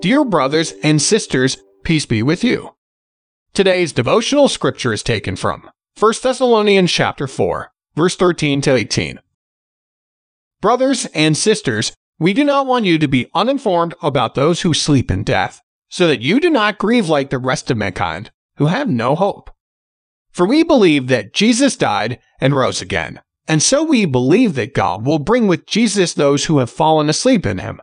Dear brothers and sisters, peace be with you. Today's devotional scripture is taken from 1 Thessalonians chapter 4, verse 13 to 18. Brothers and sisters, we do not want you to be uninformed about those who sleep in death, so that you do not grieve like the rest of mankind, who have no hope. For we believe that Jesus died and rose again, and so we believe that God will bring with Jesus those who have fallen asleep in him.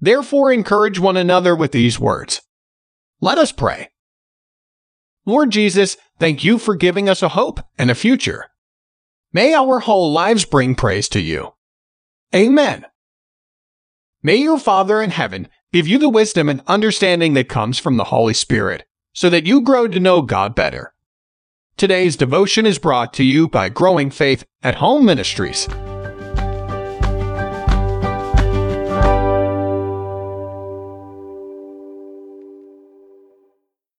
Therefore, encourage one another with these words. Let us pray. Lord Jesus, thank you for giving us a hope and a future. May our whole lives bring praise to you. Amen. May your Father in heaven give you the wisdom and understanding that comes from the Holy Spirit so that you grow to know God better. Today's devotion is brought to you by Growing Faith at Home Ministries.